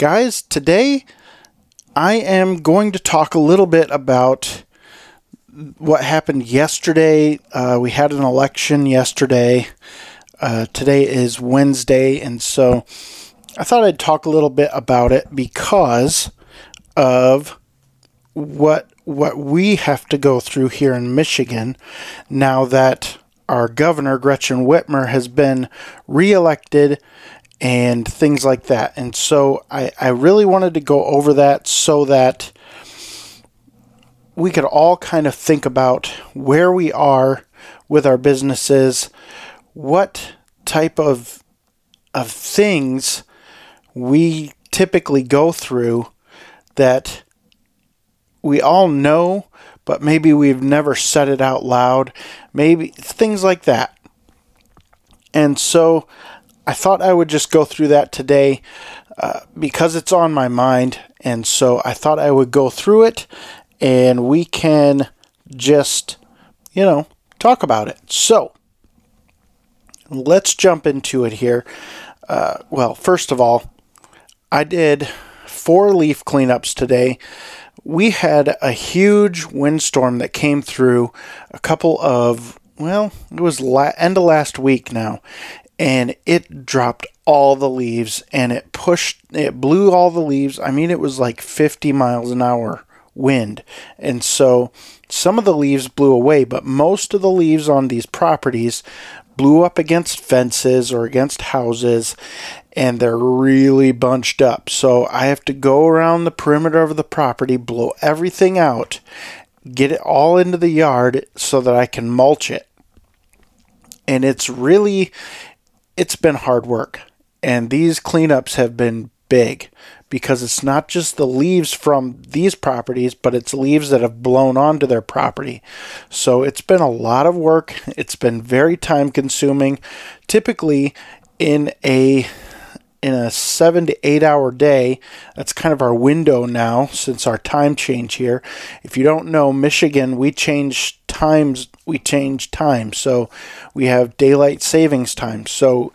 Guys, today I am going to talk a little bit about what happened yesterday. Uh, we had an election yesterday. Uh, today is Wednesday, and so I thought I'd talk a little bit about it because of what what we have to go through here in Michigan now that our governor, Gretchen Whitmer, has been reelected and things like that. And so I, I really wanted to go over that so that we could all kind of think about where we are with our businesses, what type of of things we typically go through that we all know, but maybe we've never said it out loud. Maybe things like that. And so I thought I would just go through that today uh, because it's on my mind. And so I thought I would go through it and we can just, you know, talk about it. So let's jump into it here. Uh, well, first of all, I did four leaf cleanups today we had a huge windstorm that came through a couple of well it was la- end of last week now and it dropped all the leaves and it pushed it blew all the leaves i mean it was like 50 miles an hour wind and so some of the leaves blew away but most of the leaves on these properties blew up against fences or against houses and they're really bunched up. So I have to go around the perimeter of the property, blow everything out, get it all into the yard so that I can mulch it. And it's really it's been hard work. And these cleanups have been big because it's not just the leaves from these properties, but it's leaves that have blown onto their property. So it's been a lot of work. It's been very time consuming. Typically, in a in a seven to eight hour day. That's kind of our window now since our time change here. If you don't know, Michigan, we change times. We change time, so we have daylight savings time. So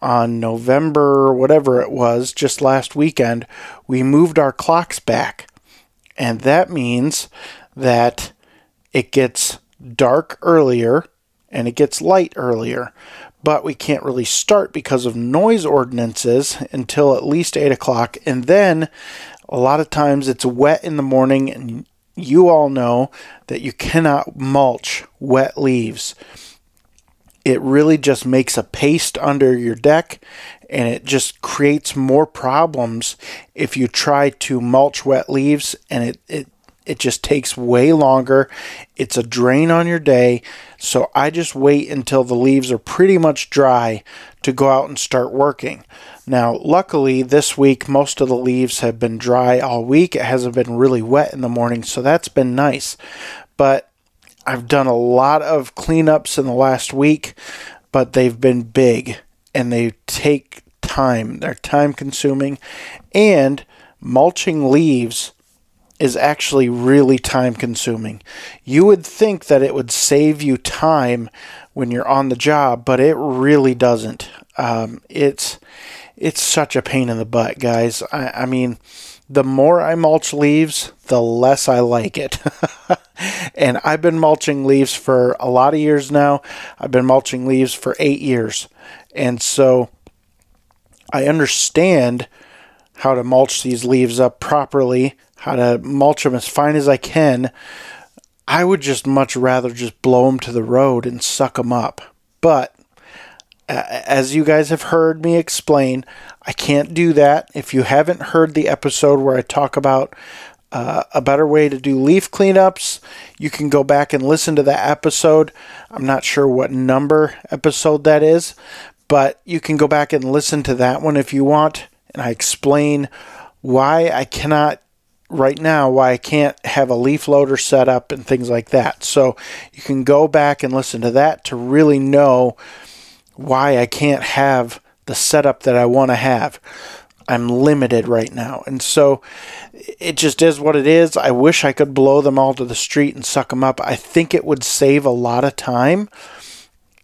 on November, whatever it was, just last weekend, we moved our clocks back, and that means that it gets dark earlier and it gets light earlier but we can't really start because of noise ordinances until at least 8 o'clock. And then a lot of times it's wet in the morning, and you all know that you cannot mulch wet leaves. It really just makes a paste under your deck and it just creates more problems if you try to mulch wet leaves and it, it it just takes way longer. It's a drain on your day. So I just wait until the leaves are pretty much dry to go out and start working. Now, luckily, this week most of the leaves have been dry all week. It hasn't been really wet in the morning, so that's been nice. But I've done a lot of cleanups in the last week, but they've been big and they take time. They're time consuming. And mulching leaves is actually really time consuming. You would think that it would save you time when you're on the job, but it really doesn't. Um, it's it's such a pain in the butt, guys. I, I mean, the more I mulch leaves, the less I like it. and I've been mulching leaves for a lot of years now. I've been mulching leaves for eight years. And so I understand how to mulch these leaves up properly how to mulch them as fine as I can. I would just much rather just blow them to the road and suck them up. But as you guys have heard me explain, I can't do that. If you haven't heard the episode where I talk about uh, a better way to do leaf cleanups, you can go back and listen to that episode. I'm not sure what number episode that is, but you can go back and listen to that one if you want. And I explain why I cannot right now why I can't have a leaf loader set up and things like that. So you can go back and listen to that to really know why I can't have the setup that I want to have. I'm limited right now. And so it just is what it is. I wish I could blow them all to the street and suck them up. I think it would save a lot of time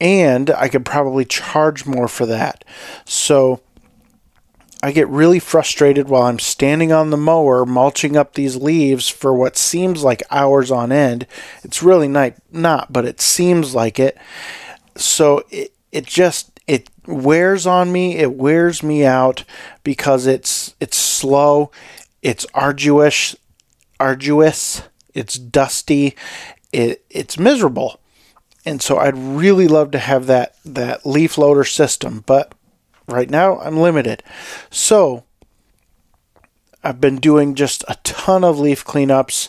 and I could probably charge more for that. So I get really frustrated while I'm standing on the mower mulching up these leaves for what seems like hours on end. It's really not, not but it seems like it. So it, it just it wears on me. It wears me out because it's it's slow, it's arduous, arduous, it's dusty, it, it's miserable. And so I'd really love to have that that leaf loader system, but right now I'm limited. So I've been doing just a ton of leaf cleanups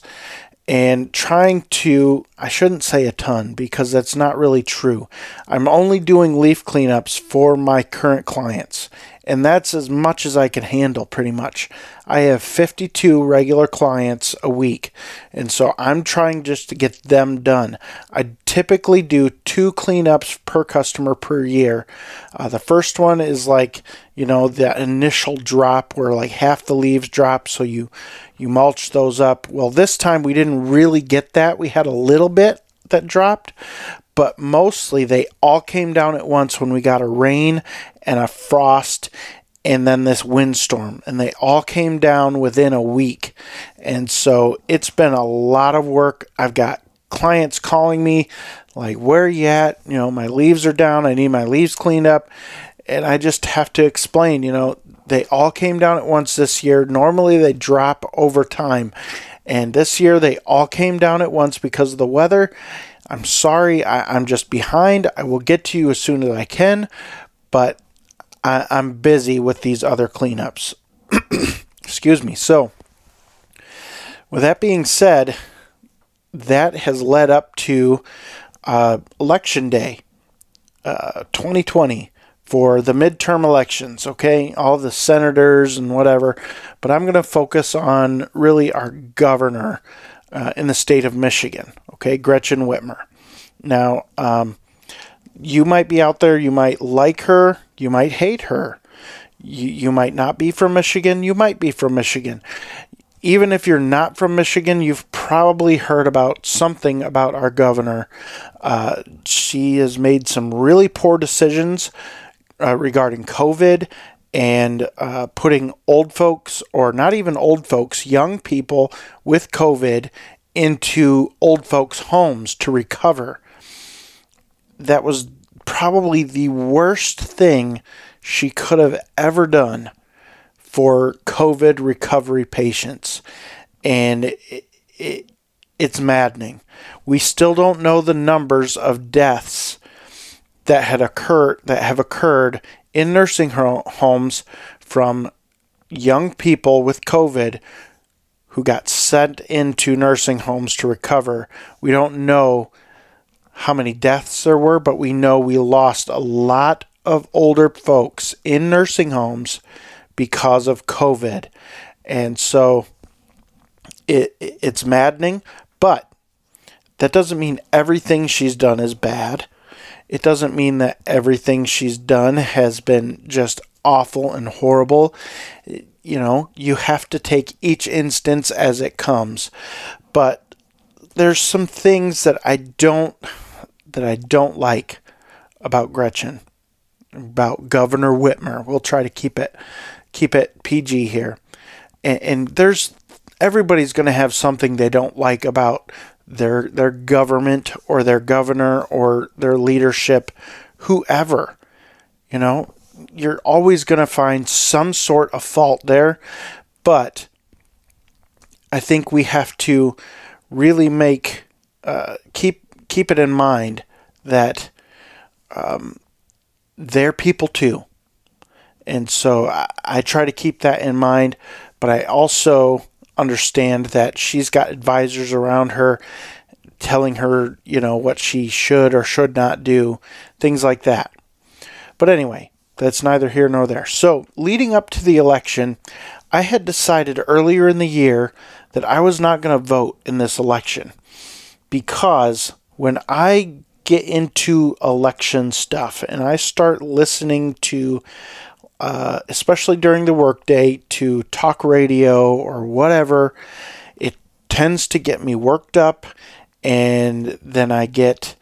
and trying to, I shouldn't say a ton because that's not really true. I'm only doing leaf cleanups for my current clients and that's as much as I can handle pretty much. I have 52 regular clients a week, and so I'm trying just to get them done. I typically do two cleanups per customer per year. Uh, the first one is like, you know, that initial drop where like half the leaves drop, so you you mulch those up. Well, this time we didn't really get that. We had a little bit that dropped, but mostly they all came down at once when we got a rain and a frost and then this windstorm and they all came down within a week. And so it's been a lot of work. I've got clients calling me like where are you at? You know my leaves are down. I need my leaves cleaned up. And i just have to explain you know they all came down at once this year. Normally they drop over time. And this year they all came down at once because of the weather. I'm sorry. I, i'm just behind. I will get to you as soon as i can. But I, I'm busy with these other cleanups. Excuse me. So, with that being said, that has led up to uh, election day uh, 2020 for the midterm elections, okay? All the senators and whatever. But I'm going to focus on really our governor uh, in the state of Michigan, okay? Gretchen Whitmer. Now, um, you might be out there, you might like her, you might hate her. You, you might not be from Michigan, you might be from Michigan. Even if you're not from Michigan, you've probably heard about something about our governor. Uh, she has made some really poor decisions uh, regarding COVID and uh, putting old folks, or not even old folks, young people with COVID into old folks' homes to recover that was probably the worst thing she could have ever done for COVID recovery patients. And it, it, it's maddening. We still don't know the numbers of deaths that had occurred that have occurred in nursing homes from young people with COVID who got sent into nursing homes to recover. We don't know how many deaths there were, but we know we lost a lot of older folks in nursing homes because of COVID. And so it it's maddening, but that doesn't mean everything she's done is bad. It doesn't mean that everything she's done has been just awful and horrible. You know, you have to take each instance as it comes. But there's some things that I don't that I don't like about Gretchen, about Governor Whitmer. We'll try to keep it keep it PG here. And, and there's everybody's going to have something they don't like about their their government or their governor or their leadership, whoever. You know, you're always going to find some sort of fault there, but I think we have to really make uh, keep keep it in mind that um, they're people too. And so I, I try to keep that in mind, but I also understand that she's got advisors around her telling her, you know, what she should or should not do, things like that. But anyway, that's neither here nor there. So, leading up to the election, I had decided earlier in the year that I was not going to vote in this election because when I get into election stuff and I start listening to, uh, especially during the workday, to talk radio or whatever, it tends to get me worked up and then I get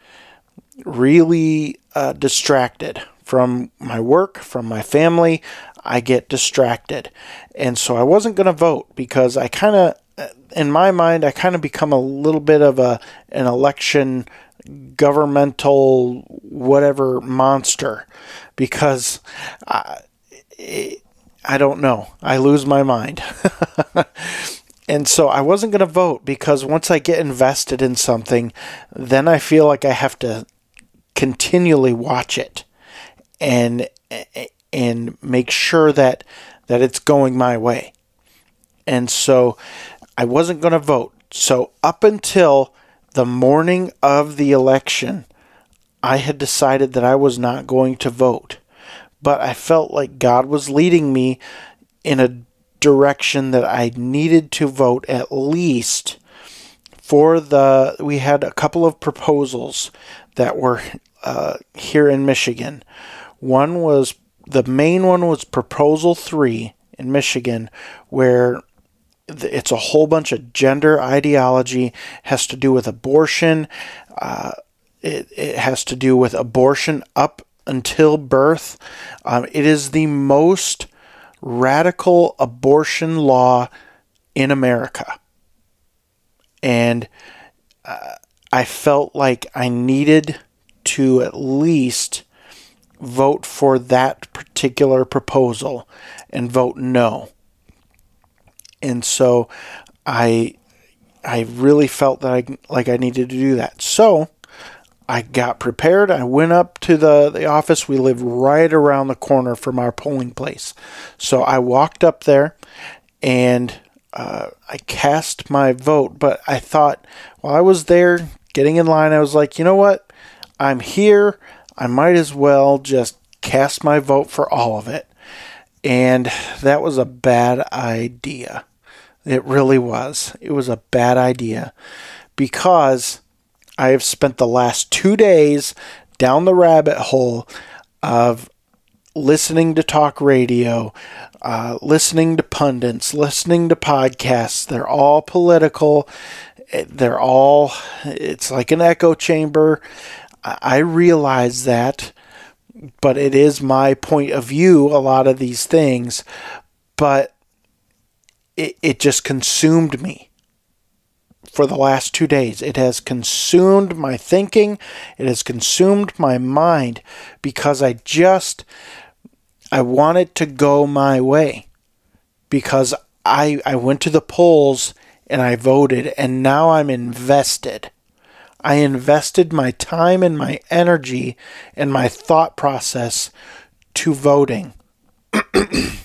really uh, distracted from my work, from my family. I get distracted. And so I wasn't going to vote because I kind of, in my mind, I kind of become a little bit of a an election governmental whatever monster because I, I don't know. I lose my mind. and so I wasn't going to vote because once I get invested in something, then I feel like I have to continually watch it and and make sure that that it's going my way. And so I wasn't going to vote. So up until the morning of the election, I had decided that I was not going to vote. But I felt like God was leading me in a direction that I needed to vote at least for the. We had a couple of proposals that were uh, here in Michigan. One was the main one was Proposal 3 in Michigan, where it's a whole bunch of gender ideology has to do with abortion uh, it, it has to do with abortion up until birth. Um, it is the most radical abortion law in america. And uh, i felt like i needed to at least vote for that particular proposal and vote no and so I I really felt that I like I needed to do that. So I got prepared. I went up to the, the office. We live right around the corner from our polling place. So I walked up there and uh, I cast my vote. But I thought while I was there getting in line, I was like, you know what? I'm here. I might as well just cast my vote for all of it. And that was a bad idea. It really was. It was a bad idea because I have spent the last two days down the rabbit hole of listening to talk radio, uh, listening to pundits, listening to podcasts. They're all political. They're all, it's like an echo chamber. I realize that, but it is my point of view, a lot of these things. But it, it just consumed me for the last two days. It has consumed my thinking, it has consumed my mind because I just I wanted to go my way because I I went to the polls and I voted and now I'm invested. I invested my time and my energy and my thought process to voting.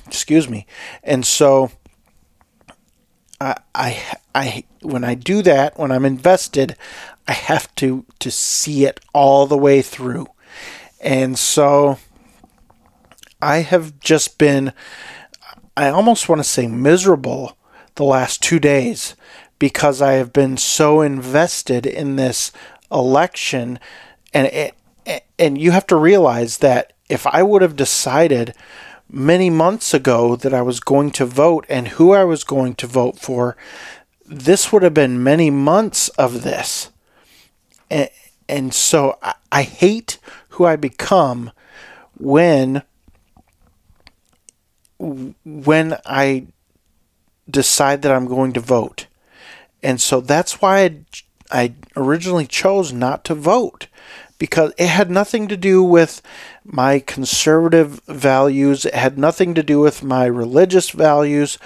Excuse me. And so I, I, I, when I do that, when I'm invested, I have to to see it all the way through, and so I have just been, I almost want to say miserable the last two days because I have been so invested in this election, and it, and you have to realize that if I would have decided many months ago that I was going to vote and who I was going to vote for, this would have been many months of this. And, and so I, I hate who I become when when I decide that I'm going to vote. And so that's why I, I originally chose not to vote because it had nothing to do with my conservative values, it had nothing to do with my religious values.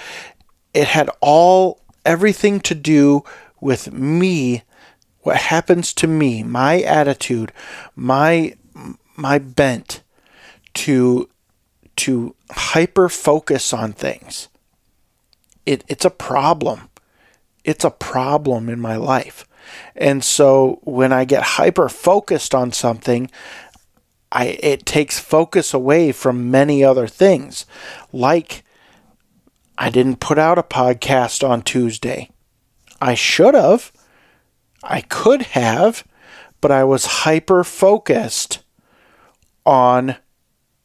It had all everything to do with me, what happens to me, my attitude, my my bent to to hyper focus on things. It, it's a problem. It's a problem in my life. And so when I get hyper focused on something, I it takes focus away from many other things. Like I didn't put out a podcast on Tuesday. I should have. I could have, but I was hyper focused on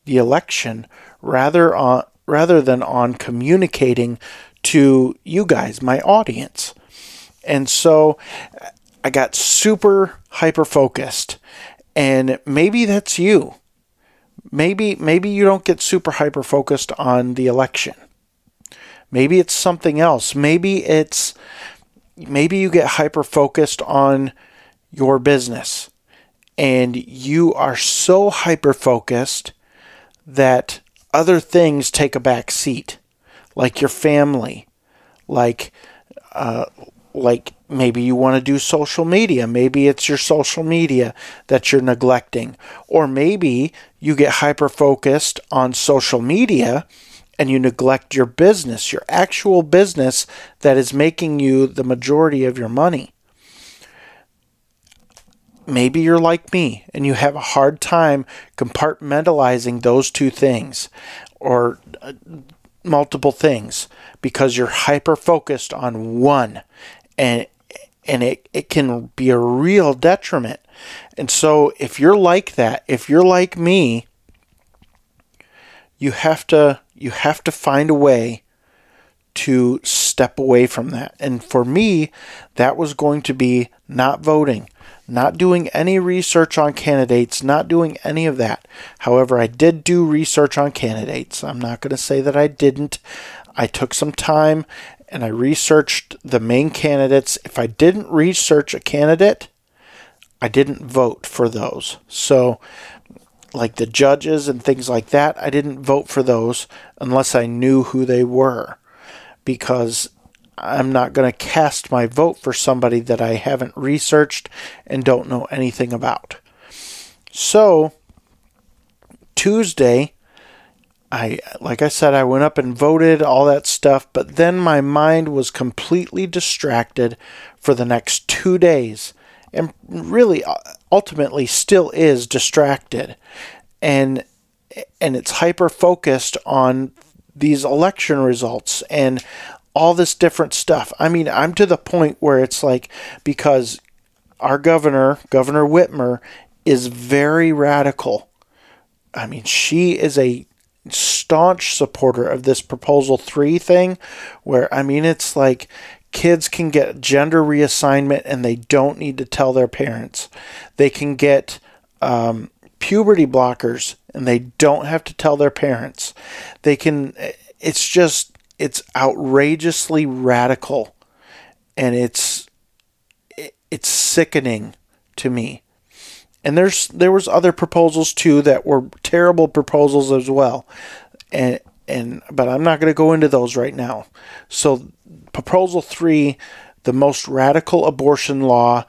the election rather on rather than on communicating to you guys, my audience. And so I got super hyper focused. And maybe that's you. Maybe maybe you don't get super hyper focused on the election. Maybe it's something else. Maybe it's maybe you get hyper focused on your business and you are so hyper focused that other things take a back seat, like your family, like uh, like maybe you want to do social media. Maybe it's your social media that you're neglecting, or maybe you get hyper focused on social media and you neglect your business, your actual business that is making you the majority of your money. Maybe you're like me and you have a hard time compartmentalizing those two things or uh, multiple things because you're hyper focused on one and and it, it can be a real detriment. And so if you're like that, if you're like me, you have to you have to find a way to step away from that. And for me, that was going to be not voting, not doing any research on candidates, not doing any of that. However, I did do research on candidates. I'm not going to say that I didn't. I took some time and I researched the main candidates. If I didn't research a candidate, I didn't vote for those. So like the judges and things like that, I didn't vote for those unless I knew who they were because I'm not going to cast my vote for somebody that I haven't researched and don't know anything about. So, Tuesday, I like I said I went up and voted all that stuff, but then my mind was completely distracted for the next 2 days and really uh, ultimately still is distracted and and it's hyper focused on these election results and all this different stuff. I mean, I'm to the point where it's like because our governor, Governor Whitmer, is very radical. I mean, she is a staunch supporter of this proposal 3 thing where I mean it's like kids can get gender reassignment and they don't need to tell their parents. They can get um, puberty blockers and they don't have to tell their parents. They can, it's just, it's outrageously radical and it's, it's sickening to me. And there's there was other proposals too that were terrible proposals as well. And and but I'm not going to go into those right now. So proposal 3, the most radical abortion law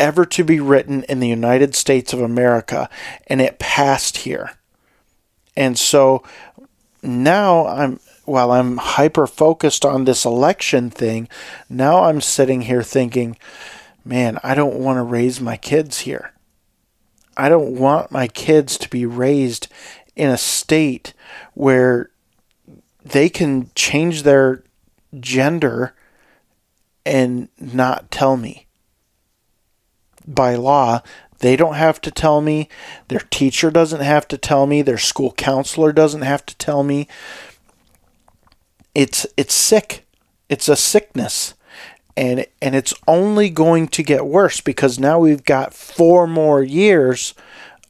ever to be written in the United States of America and it passed here. And so now I'm while I'm hyper focused on this election thing, now I'm sitting here thinking, man, I don't want to raise my kids here. I don't want my kids to be raised in a state where they can change their gender and not tell me. By law, they don't have to tell me. Their teacher doesn't have to tell me. Their school counselor doesn't have to tell me. It's it's sick. It's a sickness. And and it's only going to get worse because now we've got 4 more years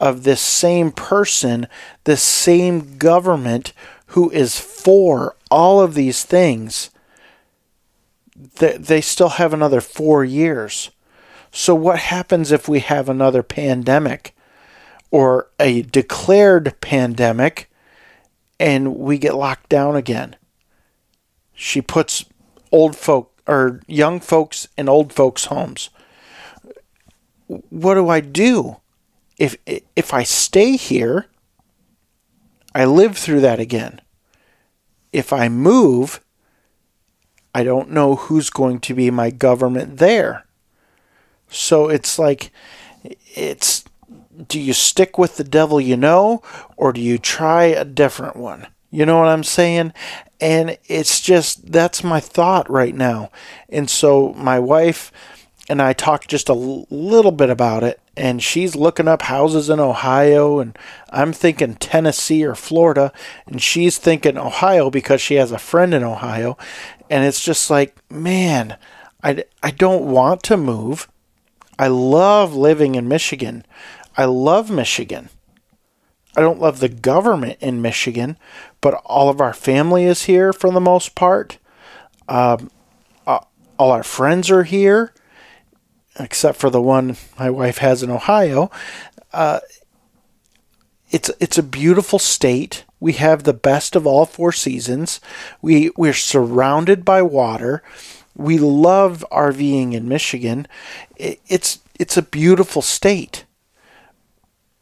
of this same person, this same government who is for all of these things, they, they still have another four years. So, what happens if we have another pandemic or a declared pandemic and we get locked down again? She puts old folk or young folks in old folks' homes. What do I do? If if I stay here, I live through that again. If I move, I don't know who's going to be my government there. So it's like, it's do you stick with the devil you know, or do you try a different one? You know what I'm saying? And it's just that's my thought right now. And so my wife and I talked just a l- little bit about it, and she's looking up houses in Ohio, and I'm thinking Tennessee or Florida, and she's thinking Ohio because she has a friend in Ohio, and it's just like, man, I, I don't want to move. I love living in Michigan. I love Michigan. I don't love the government in Michigan, but all of our family is here for the most part. Um, all our friends are here except for the one my wife has in Ohio. Uh, it's it's a beautiful state. We have the best of all four seasons. We we're surrounded by water. We love RVing in Michigan. It, it's it's a beautiful state.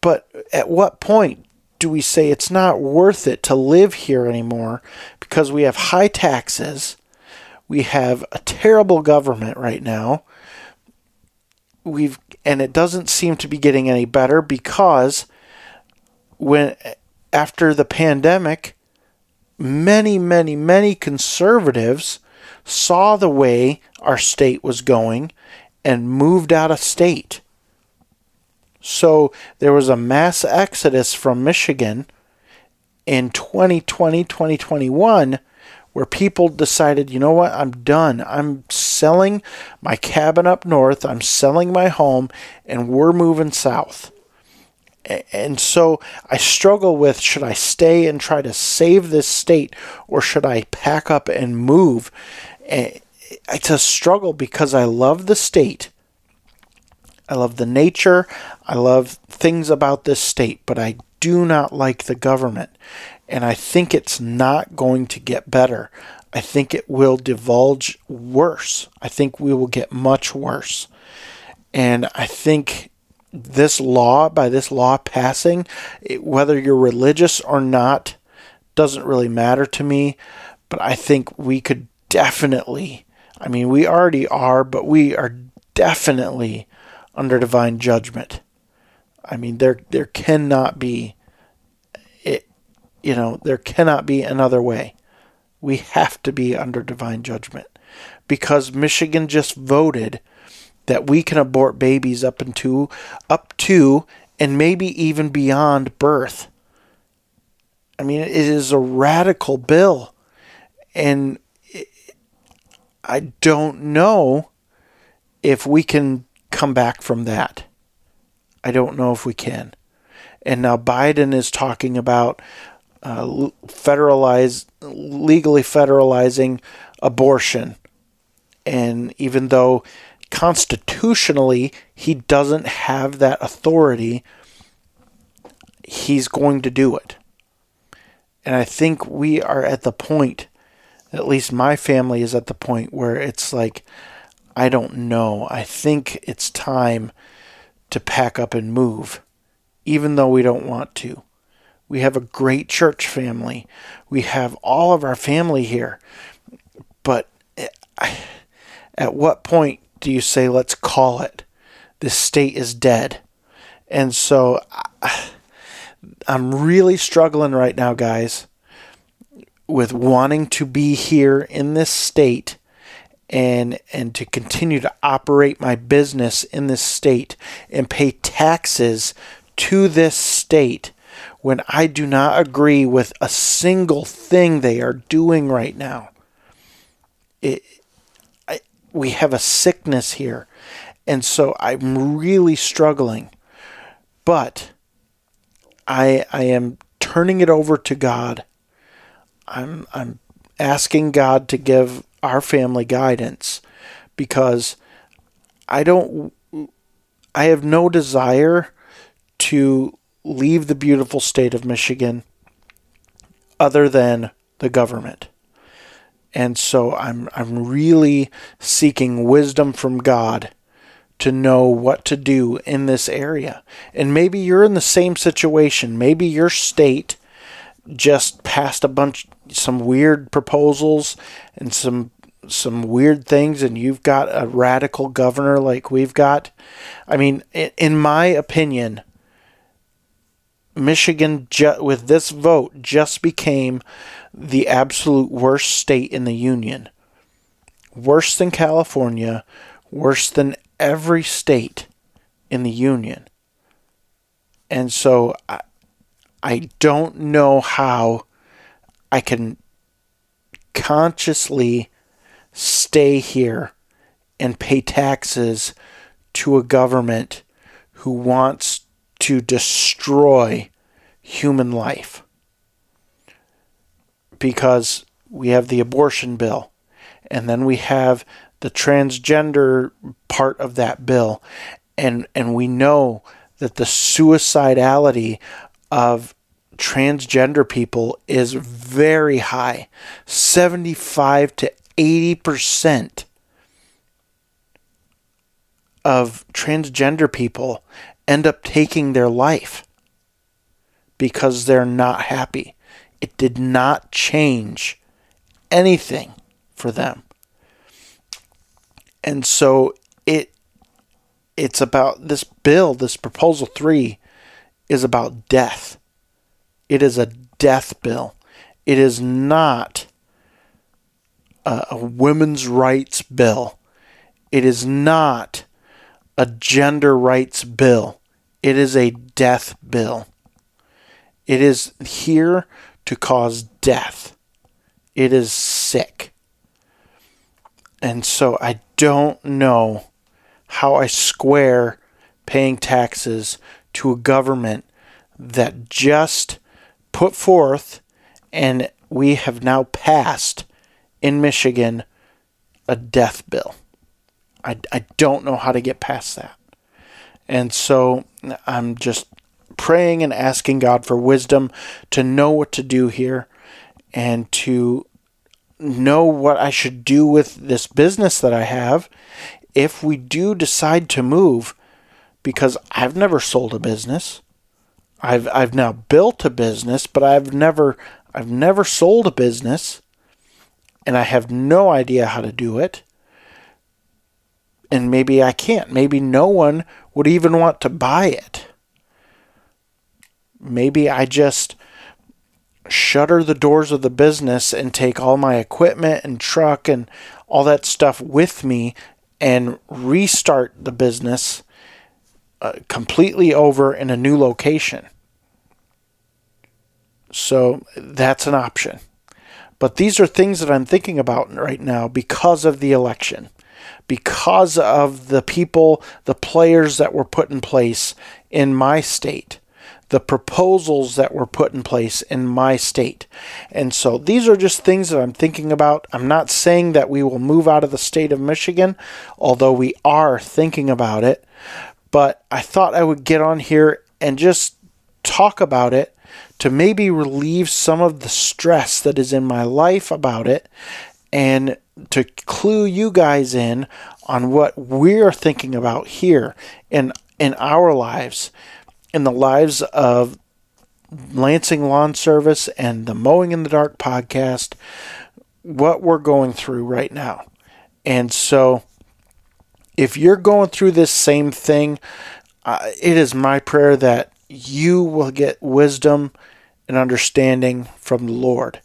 But at what point do we say it's not worth it to live here anymore because we have high taxes? We have a terrible government right now we've and it doesn't seem to be getting any better because when after the pandemic many many many conservatives saw the way our state was going and moved out of state so there was a mass exodus from Michigan in 2020 2021 where people decided, you know what, I'm done. I'm selling my cabin up north, I'm selling my home, and we're moving south. And so I struggle with should I stay and try to save this state or should I pack up and move? It's a struggle because I love the state. I love the nature. I love things about this state, but I do not like the government and I think it's not going to get better. I think it will divulge worse. I think we will get much worse. And I think this law, by this law passing, it, whether you're religious or not, doesn't really matter to me. But I think we could definitely, I mean, we already are, but we are definitely under divine judgment. I mean, there there cannot be it, you know, there cannot be another way. We have to be under divine judgment because Michigan just voted that we can abort babies up into up to and maybe even beyond birth. I mean, it is a radical bill, and eh, I don't know if we can come back from that. I don't know if we can. And now Biden is talking about uh, legally federalizing abortion and even though constitutionally he doesn't have that authority he's going to do it and i think we are at the point at least my family is at the point where it's like i don't know i think it's time to pack up and move even though we don't want to we have a great church family. We have all of our family here. But eh, at what point do you say, let's call it? This state is dead. And so I'm really struggling right now, guys, with wanting to be here in this state and and to continue to operate my business in this state and pay taxes to this state when I do not agree with a single thing they are doing right now. It, I, we have a sickness here, and so I'm really struggling. But I, I am turning it over to God. I'm, I'm asking God to give our family guidance because I don't, I have no desire to leave the beautiful state of Michigan other than the government. And so I'm I'm really seeking wisdom from God to know what to do in this area. And maybe you're in the same situation. Maybe your state just passed a bunch some weird proposals and some some weird things and you've got a radical governor like we've got. I mean, in my opinion, Michigan, ju- with this vote, just became the absolute worst state in the union. Worse than California, worse than every state in the union. And so I, I don't know how I can consciously stay here and pay taxes to a government who wants to destroy human life. Because we have the abortion bill, and then we have the transgender part of that bill, and, and we know that the suicidality of transgender people is very high 75 to 80% of transgender people end up taking their life because they're not happy. It did not change anything for them. And so it it's about this bill, this proposal 3 is about death. It is a death bill. It is not a, a women's rights bill. It is not a gender rights bill. It is a death bill. It is here to cause death. It is sick. And so I don't know how I square paying taxes to a government that just put forth and we have now passed in Michigan a death bill. I, I don't know how to get past that. And so I'm just praying and asking God for wisdom to know what to do here and to know what I should do with this business that I have if we do decide to move because I've never sold a business. I've I've now built a business, but I've never I've never sold a business and I have no idea how to do it and maybe I can't. Maybe no one would even want to buy it. Maybe I just shutter the doors of the business and take all my equipment and truck and all that stuff with me and restart the business uh, completely over in a new location. So that's an option. But these are things that I'm thinking about right now because of the election because of the people, the players that were put in place in my state, the proposals that were put in place in my state. And so these are just things that I'm thinking about. I'm not saying that we will move out of the state of Michigan, although we are thinking about it. But I thought I would get on here and just talk about it to maybe relieve some of the stress that is in my life about it and to clue you guys in on what we're thinking about here in in our lives, in the lives of Lansing Lawn Service and the Mowing in the Dark podcast, what we're going through right now. And so, if you're going through this same thing, uh, it is my prayer that you will get wisdom and understanding from the Lord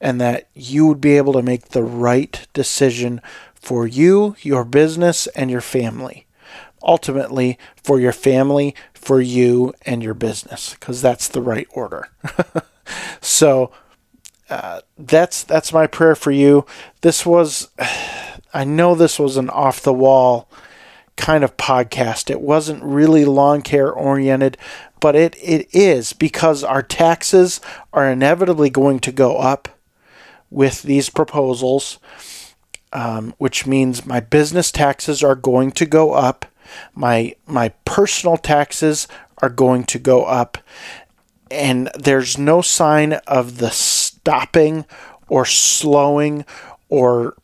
and that you would be able to make the right decision for you, your business, and your family. Ultimately, for your family, for you, and your business, because that's the right order. so, uh, that's that's my prayer for you. This was, I know this was an off the wall kind of podcast. It wasn't really lawn care oriented, but it, it is because our taxes are inevitably going to go up with these proposals, um, which means my business taxes are going to go up, my my personal taxes are going to go up, and there's no sign of the stopping or slowing or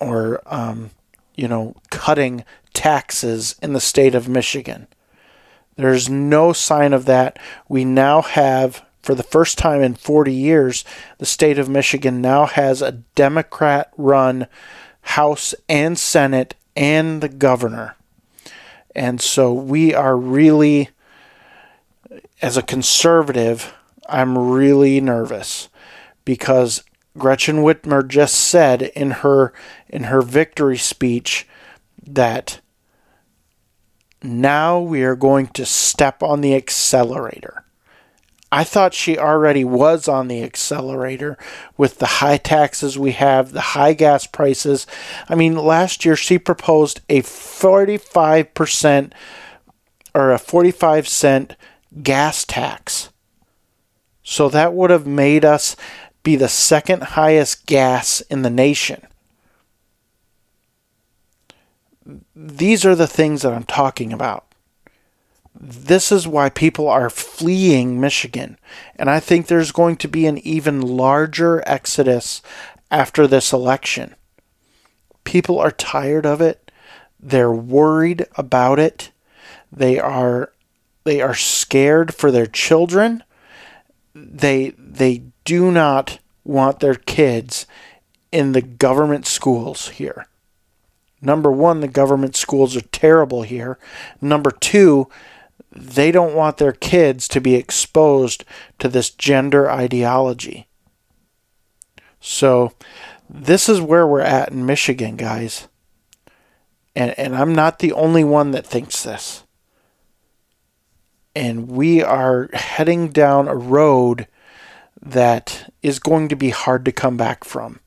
or um, you know cutting taxes in the state of Michigan. There's no sign of that. We now have for the first time in 40 years, the state of Michigan now has a Democrat run House and Senate and the governor. And so we are really as a conservative, I'm really nervous because Gretchen Whitmer just said in her in her victory speech that now we are going to step on the accelerator. I thought she already was on the accelerator with the high taxes we have, the high gas prices. I mean, last year she proposed a 45% or a 45 cent gas tax. So that would have made us be the second highest gas in the nation. These are the things that I'm talking about. This is why people are fleeing Michigan. And I think there's going to be an even larger exodus after this election. People are tired of it. They're worried about it. They are they are scared for their children. They they do not want their kids in the government schools here. Number 1, the government schools are terrible here. Number 2, they don't want their kids to be exposed to this gender ideology. So, this is where we're at in Michigan, guys. And, and I'm not the only one that thinks this. And we are heading down a road that is going to be hard to come back from.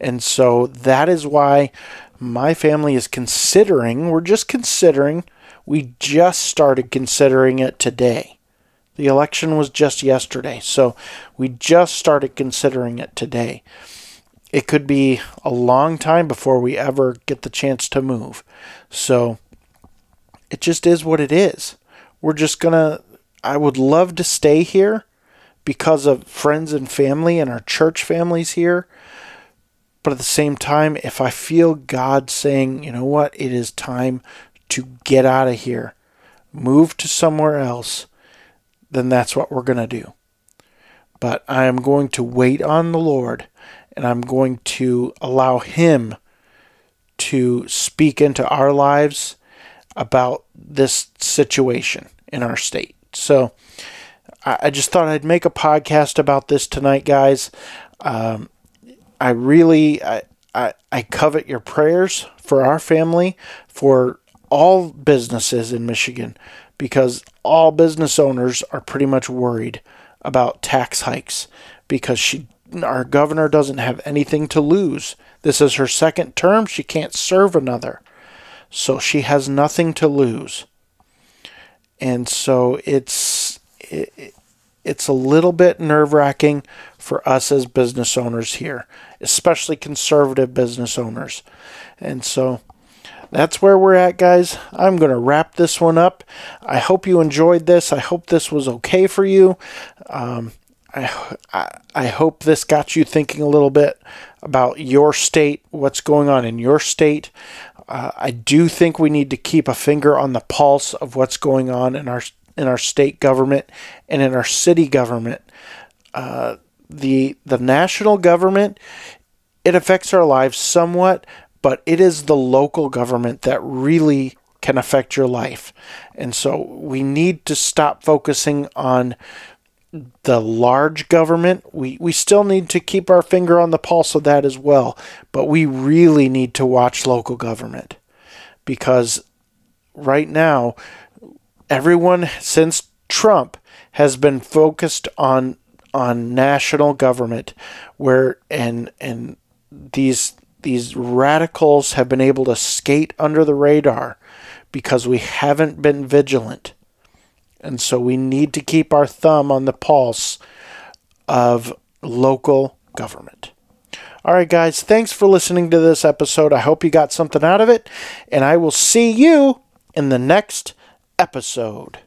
And so that is why my family is considering, we're just considering we just started considering it today. The election was just yesterday, so we just started considering it today. It could be a long time before we ever get the chance to move. So it just is what it is. We're just going to, I would love to stay here because of friends and family and our church families here. But at the same time, if I feel God saying, you know what, it is time to get out of here, move to somewhere else, then that's what we're going to do. But I am going to wait on the Lord and I'm going to allow Him to speak into our lives about this situation in our state. So I just thought I'd make a podcast about this tonight, guys. Um, I really I, I, I covet your prayers for our family, for all businesses in Michigan because all business owners are pretty much worried about tax hikes because she our governor doesn't have anything to lose. This is her second term, she can't serve another. So she has nothing to lose. And so it's it, it's a little bit nerve-wracking for us as business owners here, especially conservative business owners. And so that's where we're at, guys. I'm going to wrap this one up. I hope you enjoyed this. I hope this was okay for you. Um, I, I, I hope this got you thinking a little bit about your state, what's going on in your state. Uh, I do think we need to keep a finger on the pulse of what's going on in our in our state government and in our city government. Uh, the the national government it affects our lives somewhat, but it is the local government that really can affect your life. And so we need to stop focusing on the large government. We, we still need to keep our finger on the pulse of that as well, but we really need to watch local government because right now, everyone since Trump has been focused on on national government where and and these these radicals have been able to skate under the radar because we haven't been vigilant. And so we need to keep our thumb on the pulse of local government. All right, guys, thanks for listening to this episode. I hope you got something out of it, and I will see you in the next episode.